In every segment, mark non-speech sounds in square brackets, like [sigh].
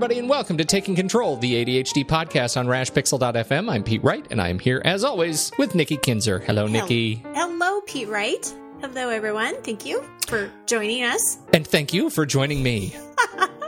Everybody, and welcome to Taking Control, the ADHD podcast on rashpixel.fm. I'm Pete Wright, and I am here, as always, with Nikki Kinzer. Hello, Nikki. Hello, Pete Wright. Hello, everyone. Thank you for joining us. And thank you for joining me. [laughs]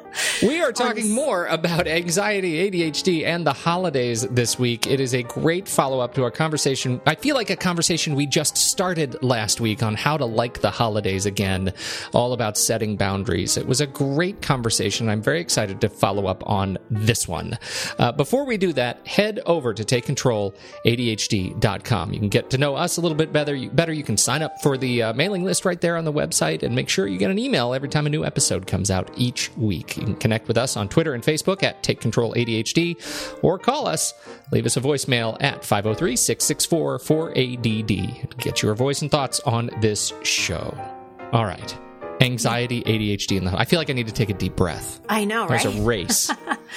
We are talking more about anxiety, ADHD, and the holidays this week. It is a great follow up to our conversation. I feel like a conversation we just started last week on how to like the holidays again, all about setting boundaries. It was a great conversation. I'm very excited to follow up on this one. Uh, before we do that, head over to takecontroladhd.com. You can get to know us a little bit better. You, better. you can sign up for the uh, mailing list right there on the website and make sure you get an email every time a new episode comes out each week. You can connect with us on Twitter and Facebook at Take Control ADHD or call us. Leave us a voicemail at 503 664 4ADD. Get your voice and thoughts on this show. All right. Anxiety, ADHD, and the. I feel like I need to take a deep breath. I know, right? There's a race.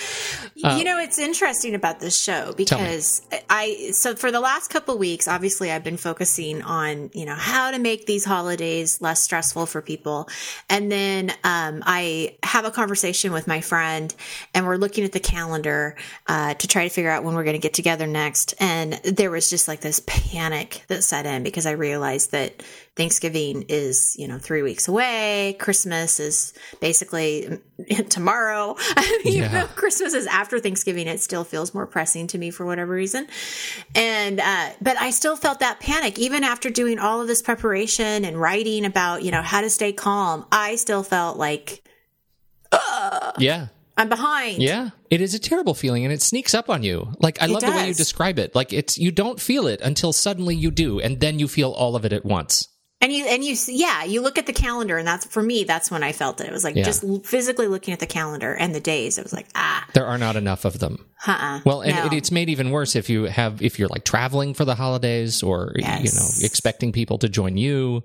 [laughs] you know, it's interesting about this show because I, so for the last couple weeks, obviously I've been focusing on, you know, how to make these holidays less stressful for people. And then, um, I have a conversation with my friend and we're looking at the calendar, uh, to try to figure out when we're going to get together next. And there was just like this panic that set in because I realized that Thanksgiving is, you know, three weeks away. Christmas is basically [laughs] tomorrow. [laughs] I mean, yeah. though Christmas is after Thanksgiving, it still feels more pressing to me for whatever reason. And, uh, but I still felt that panic even after doing all of this preparation and writing about, you know, how to stay calm. I still felt like, yeah. I'm behind. Yeah. It is a terrible feeling and it sneaks up on you. Like I It love the way you describe it. Like it's you don't feel it until suddenly you do and then you feel all of it at once. And you, and you, yeah, you look at the calendar and that's, for me, that's when I felt it. It was like Yeah. just physically looking at the calendar and the days. It was like, ah, There are not enough of them. uh-uh. Well, and no. it, it's made even worse if you have if you're like traveling for the holidays or you know expecting people to join you.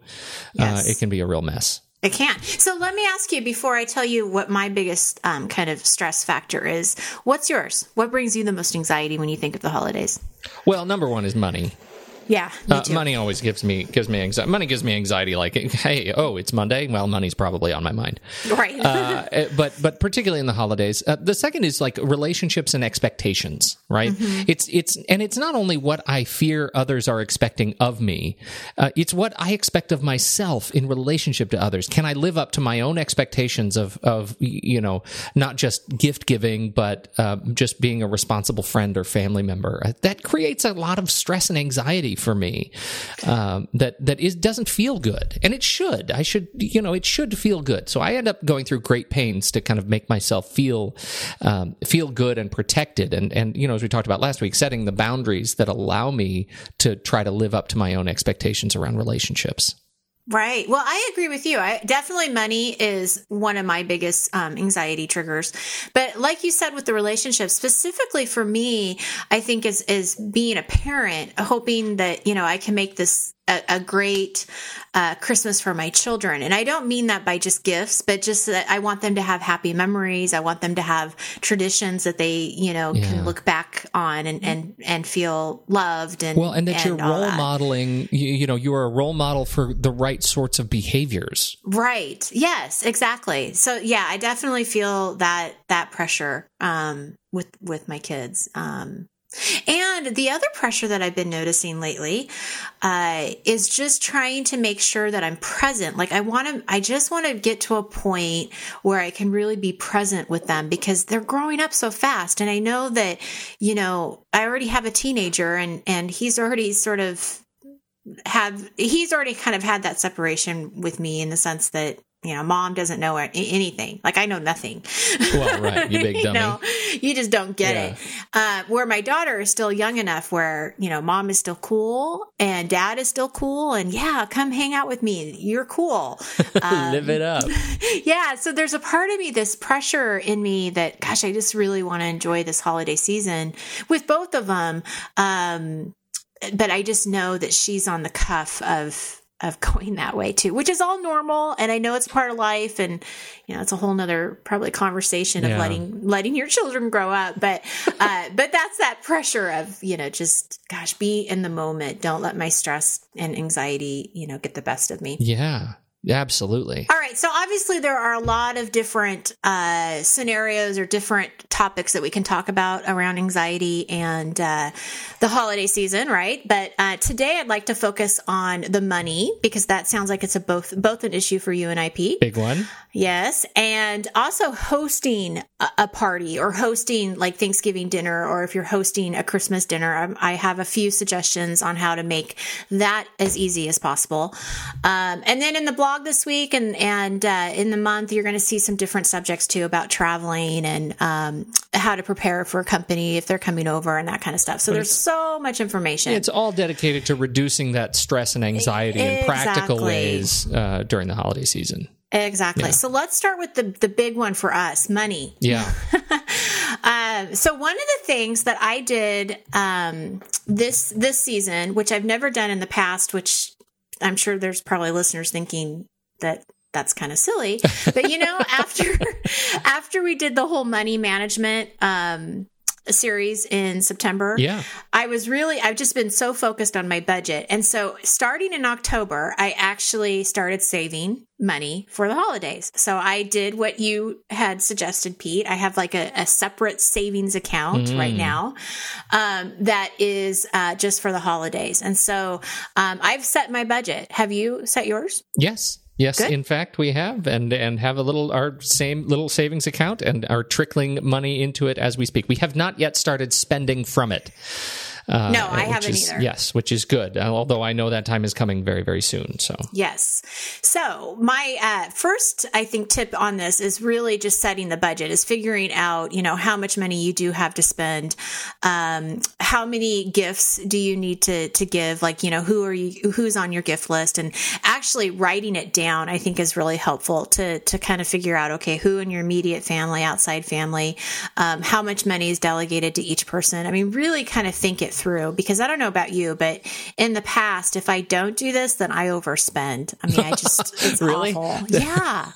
Yes. Uh, it can be a real mess. It can. So let me ask you before I tell you what my biggest um, kind of stress factor is. What's yours? What brings you the most anxiety when you think of the holidays? Well, number one is money. Yeah, Uh, money always gives me gives me anxiety. Money gives me anxiety. Like, hey, oh, it's Monday. Well, money's probably on my mind. right? uh, [laughs] eh, but but particularly in the holidays. Uh, the second is like relationships and expectations, right? It's it's and it's not only what I fear others are expecting of me, uh, it's what I expect of myself in relationship to others. Can I live up to my own expectations of of you know not just gift giving, but uh, just being a responsible friend or family member? Uh, That creates a lot of stress and anxiety for me. Um, that that is doesn't feel good, and it should. I should you know it should feel good. So I end up going through great pains to kind of make myself feel um, feel good and protected, and and you know as we talked about last week, setting the boundaries that allow me to try to live up to my own expectations around relationships. Right. Well, I agree with you. I definitely money is one of my biggest um, anxiety triggers. But like you said with the relationship, specifically for me, I think is is being a parent, hoping that you know I can make this a, a great uh, Christmas for my children. And I don't mean that by just gifts, but just that I want them to have happy memories. I want them to have traditions that they you know Yeah. can look back on and and and feel loved and Well, and that you're role that. modeling. You, you know, you are a role model for the right sorts of behaviors. Right. Yes, exactly. So yeah, I definitely feel that that pressure um with with my kids. Um And the other pressure that I've been noticing lately uh, is just trying to make sure that I'm present. Like I want to, I just want to get to a point where I can really be present with them because they're growing up so fast. And I know that, you know, I already have a teenager and, and he's already sort of have, he's already kind of had that separation with me in the sense that you know, mom doesn't know anything. Like I know nothing. Well, right, you [laughs] big dummy. you, know, you just don't get yeah. it. Uh, where my daughter is still young enough, where you know, mom is still cool and dad is still cool, and yeah, come hang out with me. You're cool. Um, [laughs] Live it up. [laughs] Yeah. So there's a part of me, this pressure in me that, gosh, I just really want to enjoy this holiday season with both of them. Um, but I just know that she's on the cuff of of going that way too, which is all normal. And I know it's part of life and, you know, it's a whole nother probably conversation of yeah. letting, letting your children grow up. But, uh, [laughs] but that's that pressure of, you know, just gosh, be in the moment. Don't let my stress and anxiety, you know, get the best of me. Yeah. Absolutely. All right. So obviously there are a lot of different uh, scenarios or different topics that we can talk about around anxiety and uh, the holiday season, right? But uh, today I'd like to focus on the money because that sounds like it's a both both an issue for you and IP. Big one. Yes, and also hosting a, a party or hosting like Thanksgiving dinner, or if you're hosting a Christmas dinner, I, um, I have a few suggestions on how to make that as easy as possible. Um, and then in the blog this week and and uh, in the month, you're going to see some different subjects too about traveling and um, how to prepare for a company if they're coming over and that kind of stuff. So but there's so much information. It's all dedicated to reducing that stress and anxiety exactly. in practical ways uh, during the holiday season. Exactly. Yeah. So let's start with the the big one for us, money. Yeah. [laughs] um, so one of the things that I did um, this this season, which I've never done in the past, which I'm sure there's probably listeners thinking that that's kind of silly, but you know, [laughs] after after we did the whole money management um, series in September. Yeah. I was really, I've just been so focused on my budget. And so starting in October, I actually started saving money for the holidays. So I did what you had suggested, Pete. I have like a, a separate savings account mm. right now um, that is uh, just for the holidays. And so um, I've set my budget. Have you set yours? Yes. Yes, Good. in fact, we have, and and have a little our same little savings account, and are trickling money into it as we speak. We have not yet started spending from it. Uh, no, I haven't is, either. Yes, which is good. Uh, although I know that time is coming very, very soon. So yes. So my uh, first, I think, tip on this is really just setting the budget. Is figuring out, you know, how much money you do have to spend. Um, how many gifts do you need to to give? Like, you know, who are you? Who's on your gift list? And actually writing it down, I think, is really helpful to to kind of figure out, okay, who in your immediate family, outside family, um, how much money is delegated to each person. I mean, really kind of think it through because I don't know about you, but in the past, if I don't do this, then I overspend. I mean, I just, [laughs] it's really? awful. [laughs] Yeah.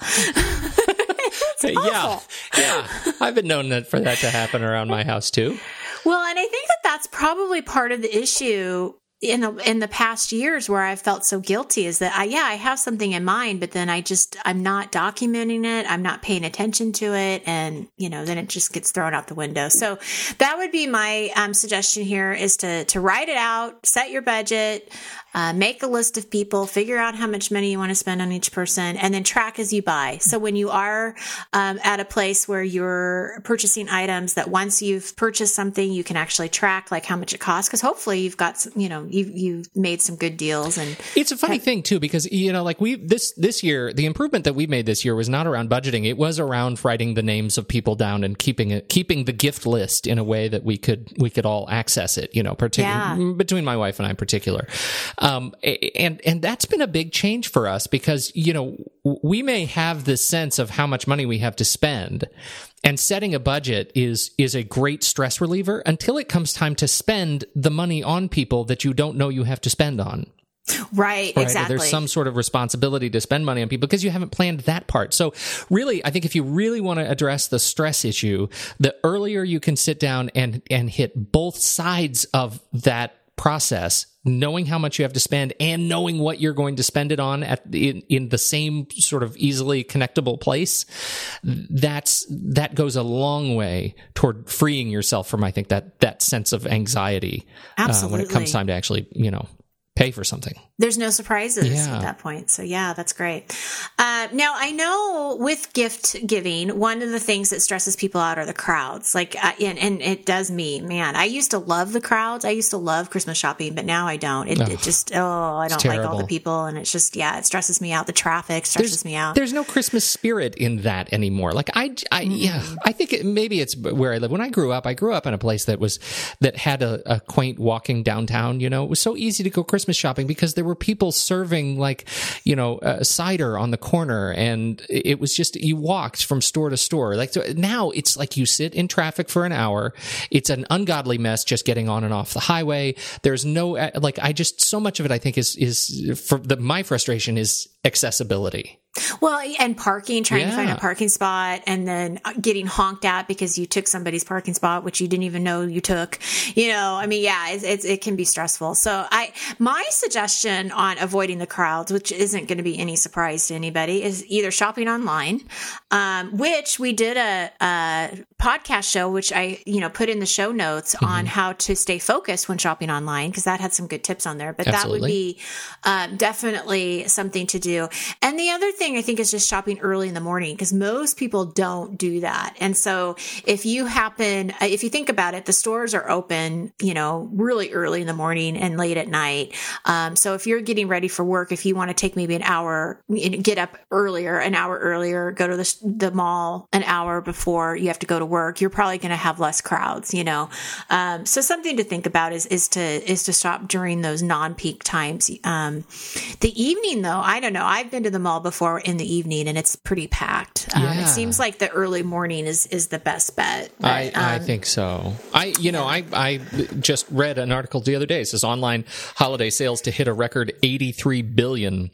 [laughs] yeah. Yeah. I've been known that for that to happen around my house too. Well, and I think that that's probably part of the issue in the in the past years where I've felt so guilty is that I yeah I have something in mind but then I just I'm not documenting it I'm not paying attention to it and you know then it just gets thrown out the window so that would be my um, suggestion here is to to write it out set your budget uh, make a list of people, figure out how much money you want to spend on each person, and then track as you buy. So when you are um, at a place where you're purchasing items, that once you've purchased something, you can actually track like how much it costs. Because hopefully you've got you know you you've made some good deals. And it's a funny have, thing too because you know like we this this year the improvement that we made this year was not around budgeting. It was around writing the names of people down and keeping it keeping the gift list in a way that we could we could all access it. You know, particularly yeah. between my wife and I in particular. Um, and and that's been a big change for us because you know we may have this sense of how much money we have to spend, and setting a budget is is a great stress reliever until it comes time to spend the money on people that you don't know you have to spend on. Right, right, exactly. There's some sort of responsibility to spend money on people because you haven't planned that part. So, really, I think if you really want to address the stress issue, the earlier you can sit down and and hit both sides of that process knowing how much you have to spend and knowing what you're going to spend it on at in, in the same sort of easily connectable place that's that goes a long way toward freeing yourself from i think that that sense of anxiety uh, when it comes time to actually you know pay for something there's no surprises yeah. at that point. So yeah, that's great. Uh, now I know with gift giving, one of the things that stresses people out are the crowds. Like, uh, and, and, it does me, man. I used to love the crowds. I used to love Christmas shopping, but now I don't. It, oh, it just oh, I don't like all the people, and it's just yeah, it stresses me out. The traffic stresses there's, me out. There's no Christmas spirit in that anymore. Like I, I yeah, I think it, maybe it's where I live. When I grew up, I grew up in a place that was that had a, a quaint walking downtown. You know, it was so easy to go Christmas shopping because there were people serving serving like, you know, uh, cider on the corner. And it was just, you walked from store to store. Like so now it's like you sit in traffic for an hour. It's an ungodly mess just getting on and off the highway. There's no, uh, like, I just, so much of it, I think is, is for the, my frustration is accessibility. Well, and parking, trying yeah. to find a parking spot and then getting honked at because you took somebody's parking spot, which you didn't even know you took. You know, I mean, yeah, it's, it's, it can be stressful. So I, my suggestion on avoiding the crowds, which isn't going to be any surprise to anybody, is either shopping online, um, which we did a, a, podcast show, which I, you know, put in the show notes mm-hmm. on how to stay focused when shopping online because that had some good tips on there. But Absolutely. that would be um, definitely something to do. And the other thing thing I think is just shopping early in the morning because most people don't do that. And so if you happen, if you think about it, the stores are open, you know, really early in the morning and late at night. Um, so if you're getting ready for work, if you want to take maybe an hour, get up earlier, an hour earlier, go to the, the mall an hour before you have to go to work, you're probably going to have less crowds, you know. Um, so something to think about is is to is to shop during those non peak times. Um, the evening though, I don't know. I've been to the mall before in the evening and it's pretty packed. Um, yeah. It seems like the early morning is is the best bet. But, I, um, I think so. I you know I I just read an article the other day. It says online holiday sales to hit a record 83 billion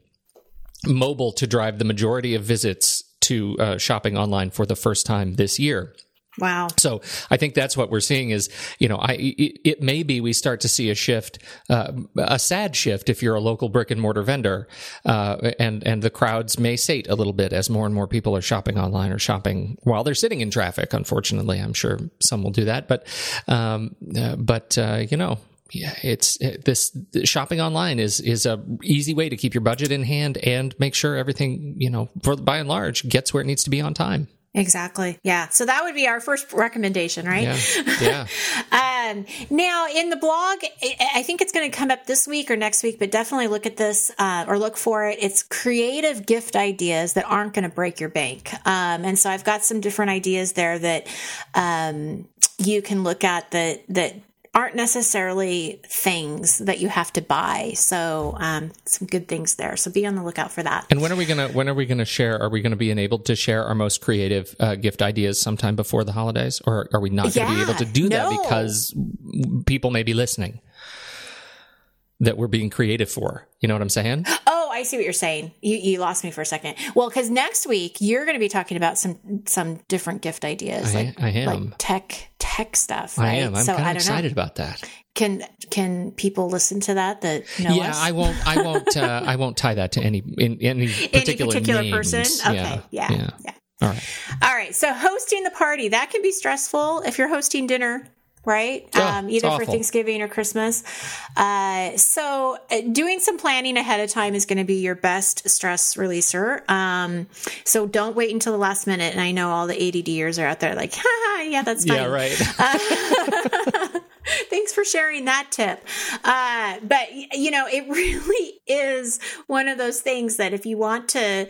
mobile to drive the majority of visits to uh, shopping online for the first time this year. Wow. So I think that's what we're seeing is, you know, I, it, it may be we start to see a shift, uh, a sad shift if you're a local brick and mortar vendor, uh, and, and the crowds may sate a little bit as more and more people are shopping online or shopping while they're sitting in traffic. Unfortunately, I'm sure some will do that, but, um, uh, but, uh, you know, yeah, it's it, this shopping online is is a easy way to keep your budget in hand and make sure everything you know for by and large gets where it needs to be on time. Exactly. Yeah. So that would be our first recommendation, right? Yeah. [laughs] yeah. um, now, in the blog, I think it's going to come up this week or next week, but definitely look at this uh, or look for it. It's creative gift ideas that aren't going to break your bank. Um, and so I've got some different ideas there that um, you can look at that that aren't necessarily things that you have to buy. So um, some good things there. So be on the lookout for that. And when are we gonna when are we gonna share? Are we gonna be enabled to share our most creative uh, gift ideas sometime before the holidays, or are we not gonna be able to do that because people may be listening? That we're being creative for. You know what I'm saying? Oh, I see what you're saying. You, you lost me for a second. Well, because next week you're going to be talking about some some different gift ideas, I, like, I am like tech tech stuff. Right? I am. I'm so, kind of excited know. about that. Can can people listen to that? That yeah, us? I won't. I won't. Uh, I won't tie that to any in any [laughs] particular any particular names. person. Okay. Yeah. Yeah. yeah. yeah. All right. All right. So hosting the party that can be stressful if you're hosting dinner right? Oh, um, either for Thanksgiving or Christmas. Uh, so, uh, doing some planning ahead of time is going to be your best stress releaser. Um, so, don't wait until the last minute. And I know all the ADDers are out there like, ha, yeah, that's fine. Yeah, right. [laughs] Uh, [laughs] Thanks for sharing that tip. Uh, but, you know, it [laughs] really is one of those things that if you want to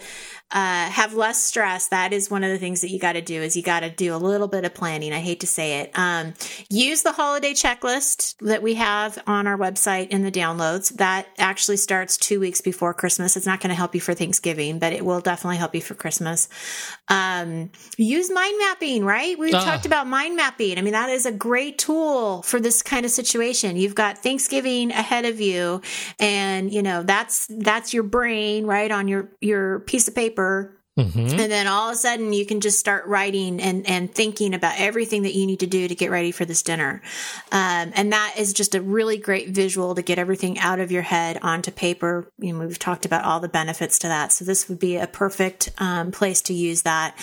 uh, have less stress, that is one of the things that you got to do is you got to do a little bit of planning. I hate to say it. Um, use the holiday checklist that we have on our website in the downloads. That actually starts two weeks before Christmas. It's not going to help you for Thanksgiving, but it will definitely help you for Christmas. Um, use mind mapping, right? We uh. talked about mind mapping. I mean, that is a great tool for this kind of situation. You've got Thanksgiving ahead of you and, you know, that's, that's your brain, right? On your, your piece of paper Mm-hmm. And then all of a sudden you can just start writing and, and thinking about everything that you need to do to get ready for this dinner. Um, and that is just a really great visual to get everything out of your head onto paper. You know, we've talked about all the benefits to that. So this would be a perfect um, place to use that.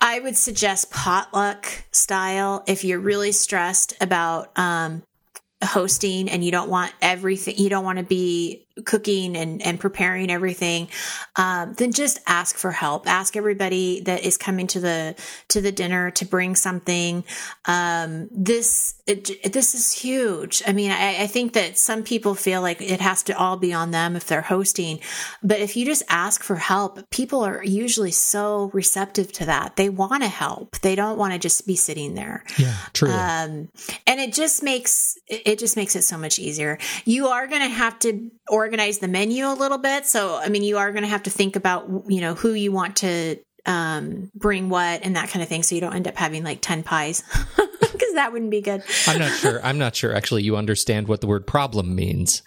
I would suggest potluck style if you're really stressed about um, hosting and you don't want everything, you don't want to be cooking and, and preparing everything, um, then just ask for help. Ask everybody that is coming to the to the dinner to bring something. Um, this it, this is huge. I mean, I, I think that some people feel like it has to all be on them if they're hosting, but if you just ask for help, people are usually so receptive to that. They want to help. They don't want to just be sitting there. Yeah, true. Um, and it just makes it just makes it so much easier. You are going to have to or organize the menu a little bit. So, I mean, you are going to have to think about, you know, who you want to um, bring what and that kind of thing. So you don't end up having like 10 pies [laughs] because that wouldn't be good. I'm not sure. I'm not sure actually you understand what the word problem means.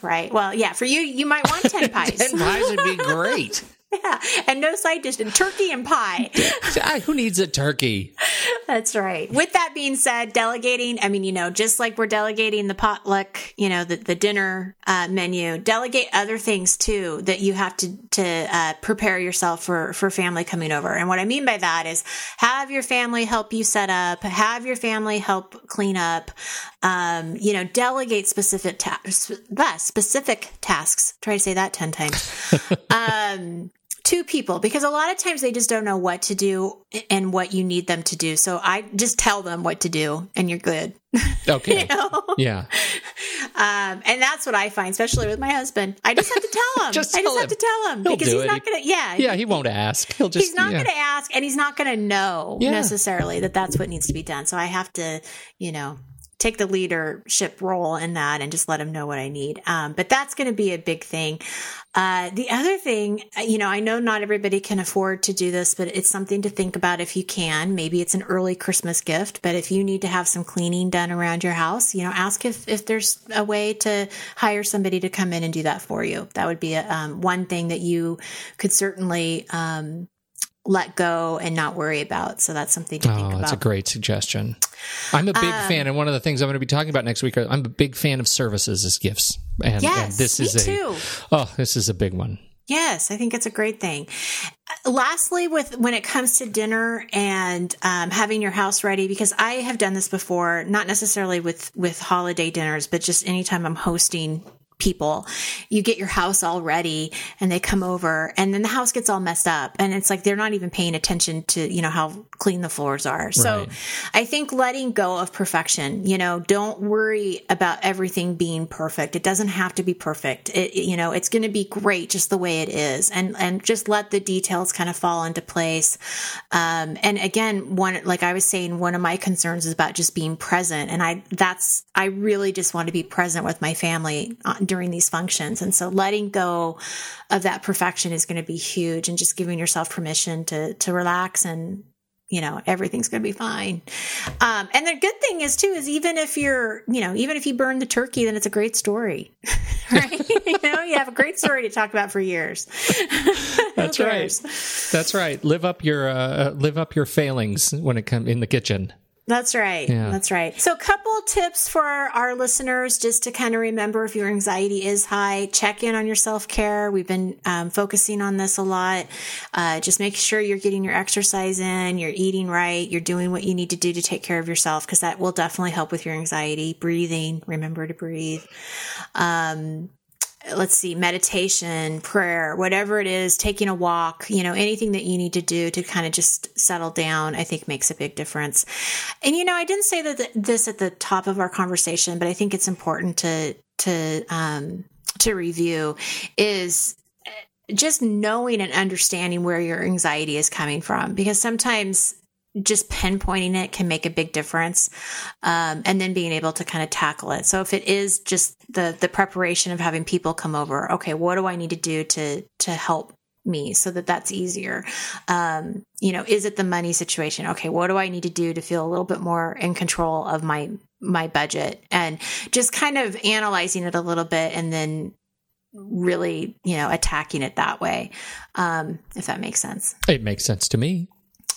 Right. Well, yeah, for you, you might want 10 [laughs] pies. 10 pies would be [laughs] great. Yeah, and no side dish, and turkey and pie. Who needs a turkey? That's right. With that being said, delegating, I mean, you know, just like we're delegating the potluck, you know, the, the dinner uh, menu, delegate other things too that you have to, to uh, prepare yourself for, for family coming over. And what I mean by that is have your family help you set up, have your family help clean up, um, you know, delegate specific, ta- specific tasks. Try to say that 10 times. [laughs] um, two people because a lot of times they just don't know what to do and what you need them to do. So I just tell them what to do and you're good. [laughs] Okay. you know? Yeah. Um, and that's what I find, especially with my husband. I just have to tell [laughs] him. just I just him. have to tell him He'll because he's it. not going to, yeah. Yeah, he won't ask. He'll just, he's not yeah. going to ask and he's not going to know Yeah. necessarily that that's what needs to be done. So I have to, you know, take the leadership role in that and just let them know what I need. Um, but that's going to be a big thing. Uh, the other thing, uh, you know, I know not everybody can afford to do this, but it's something to think about if you can. Maybe it's an early Christmas gift, but if you need to have some cleaning done around your house, you know, ask if, if there's a way to hire somebody to come in and do that for you. That would be a, um, one thing that you could certainly, um, let go and not worry about. So that's something to think Oh, about. that's a great suggestion. I'm a big Um, fan, and one of the things I'm going to be talking about next week. I'm a big fan of services as gifts, and, Yes, and this me is a too. oh, this is a big one. Yes, I think it's a great thing. Uh, Lastly, with when it comes to dinner and um, having your house ready, because I have done this before, not necessarily with with holiday dinners, but just anytime I'm hosting people, you get your house all ready and they come over and then the house gets all messed up and it's like they're not even paying attention to, you know, how clean the floors are. So I think letting go of perfection, you know, don't worry about everything being perfect. It doesn't have to be perfect. It, you know, it's going to be great just the way it is and, and just let the details kind of fall into place. Um, and again, one, like I was saying, one of my concerns is about just being present. And I, that's, I really just want to be present with my family uh, during these functions. And so letting go of that perfection is going to be huge and just giving yourself permission to, to relax and, you know, everything's going to be fine. Um, and the good thing is too, is even if you're, you know, even if you burn the turkey, then it's a great story, [laughs] right? [laughs] you know, you have a great story to talk about for years. [laughs] That's right. That's right. Live up your uh, live up your failings when it comes in the kitchen. That's right. Yeah. That's right. So, a couple tips for our listeners just to kind of remember if your anxiety is high, check in on your self care. We've been um, focusing on this a lot. Uh, just make sure you're getting your exercise in, you're eating right, you're doing what you need to do to take care of yourself because that will definitely help with your anxiety. Breathing, remember to breathe. Um, let's see, meditation, prayer, whatever it is, taking a walk, you know, anything that you need to do to kind of just settle down, I think makes a big difference. And, you know, I didn't say that th- this at the top of our conversation, but I think it's important to, to, um, to review is just knowing and understanding where your anxiety is coming from because sometimes just pinpointing it can make a big difference um, and then being able to kind of tackle it so if it is just the the preparation of having people come over okay what do i need to do to to help me so that that's easier um, you know is it the money situation okay what do i need to do to feel a little bit more in control of my my budget and just kind of analyzing it a little bit and then really, you know, attacking it that way. Um, if that makes sense. It makes sense to me.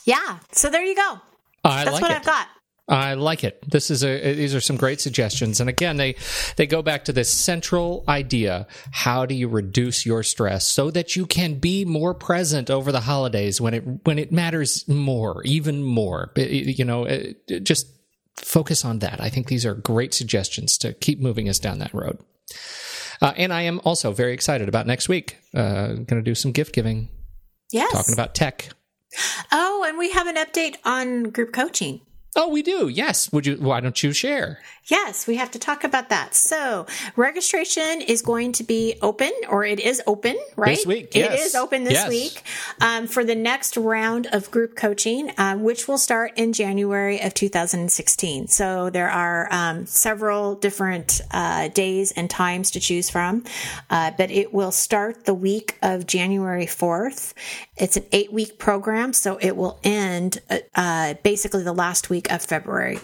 Yeah. So there you go. I That's like what it. I've got. I like it. This is a these are some great suggestions. And again, they they go back to this central idea. How do you reduce your stress so that you can be more present over the holidays when it when it matters more, even more. You know, just focus on that. I think these are great suggestions to keep moving us down that road. Uh, and I am also very excited about next week. Uh, going to do some gift giving, Yes. talking about tech. Oh, and we have an update on group coaching. Oh, we do. Yes. Would you? Why don't you share? Yes, we have to talk about that. So, registration is going to be open, or it is open, right? This week, It yes. is open this Yes. week um, for the next round of group coaching, um, which will start in January of 2016. So, there are um, several different uh, days and times to choose from, uh, but it will start the week of January 4th. It's an eight week program, so it will end uh, uh, basically the last week of February.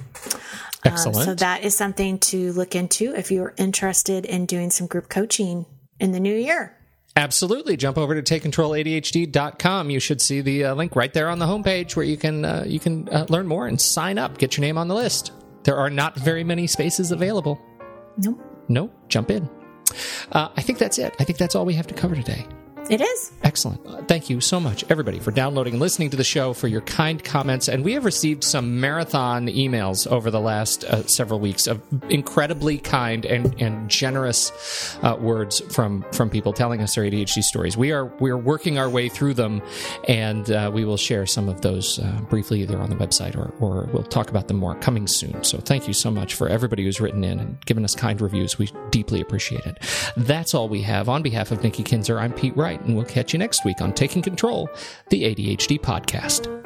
Excellent. Um, so that is something to look into if you're interested in doing some group coaching in the new year. Absolutely. Jump over to takecontroladhd.com. You should see the uh, link right there on the homepage where you can uh, you can uh, learn more and sign up, get your name on the list. There are not very many spaces available. Nope. No, jump in. Uh, I think that's it. I think that's all we have to cover today. It is. Excellent. Thank you so much, everybody, for downloading and listening to the show, for your kind comments. And we have received some marathon emails over the last uh, several weeks of incredibly kind and, and generous uh, words from, from people telling us their ADHD stories. We are we are working our way through them, and uh, we will share some of those uh, briefly either on the website or, or we'll talk about them more coming soon. So thank you so much for everybody who's written in and given us kind reviews. We deeply appreciate it. That's all we have. On behalf of Nikki Kinzer, I'm Pete Wright, and we'll catch you next week on Taking Control, the ADHD podcast.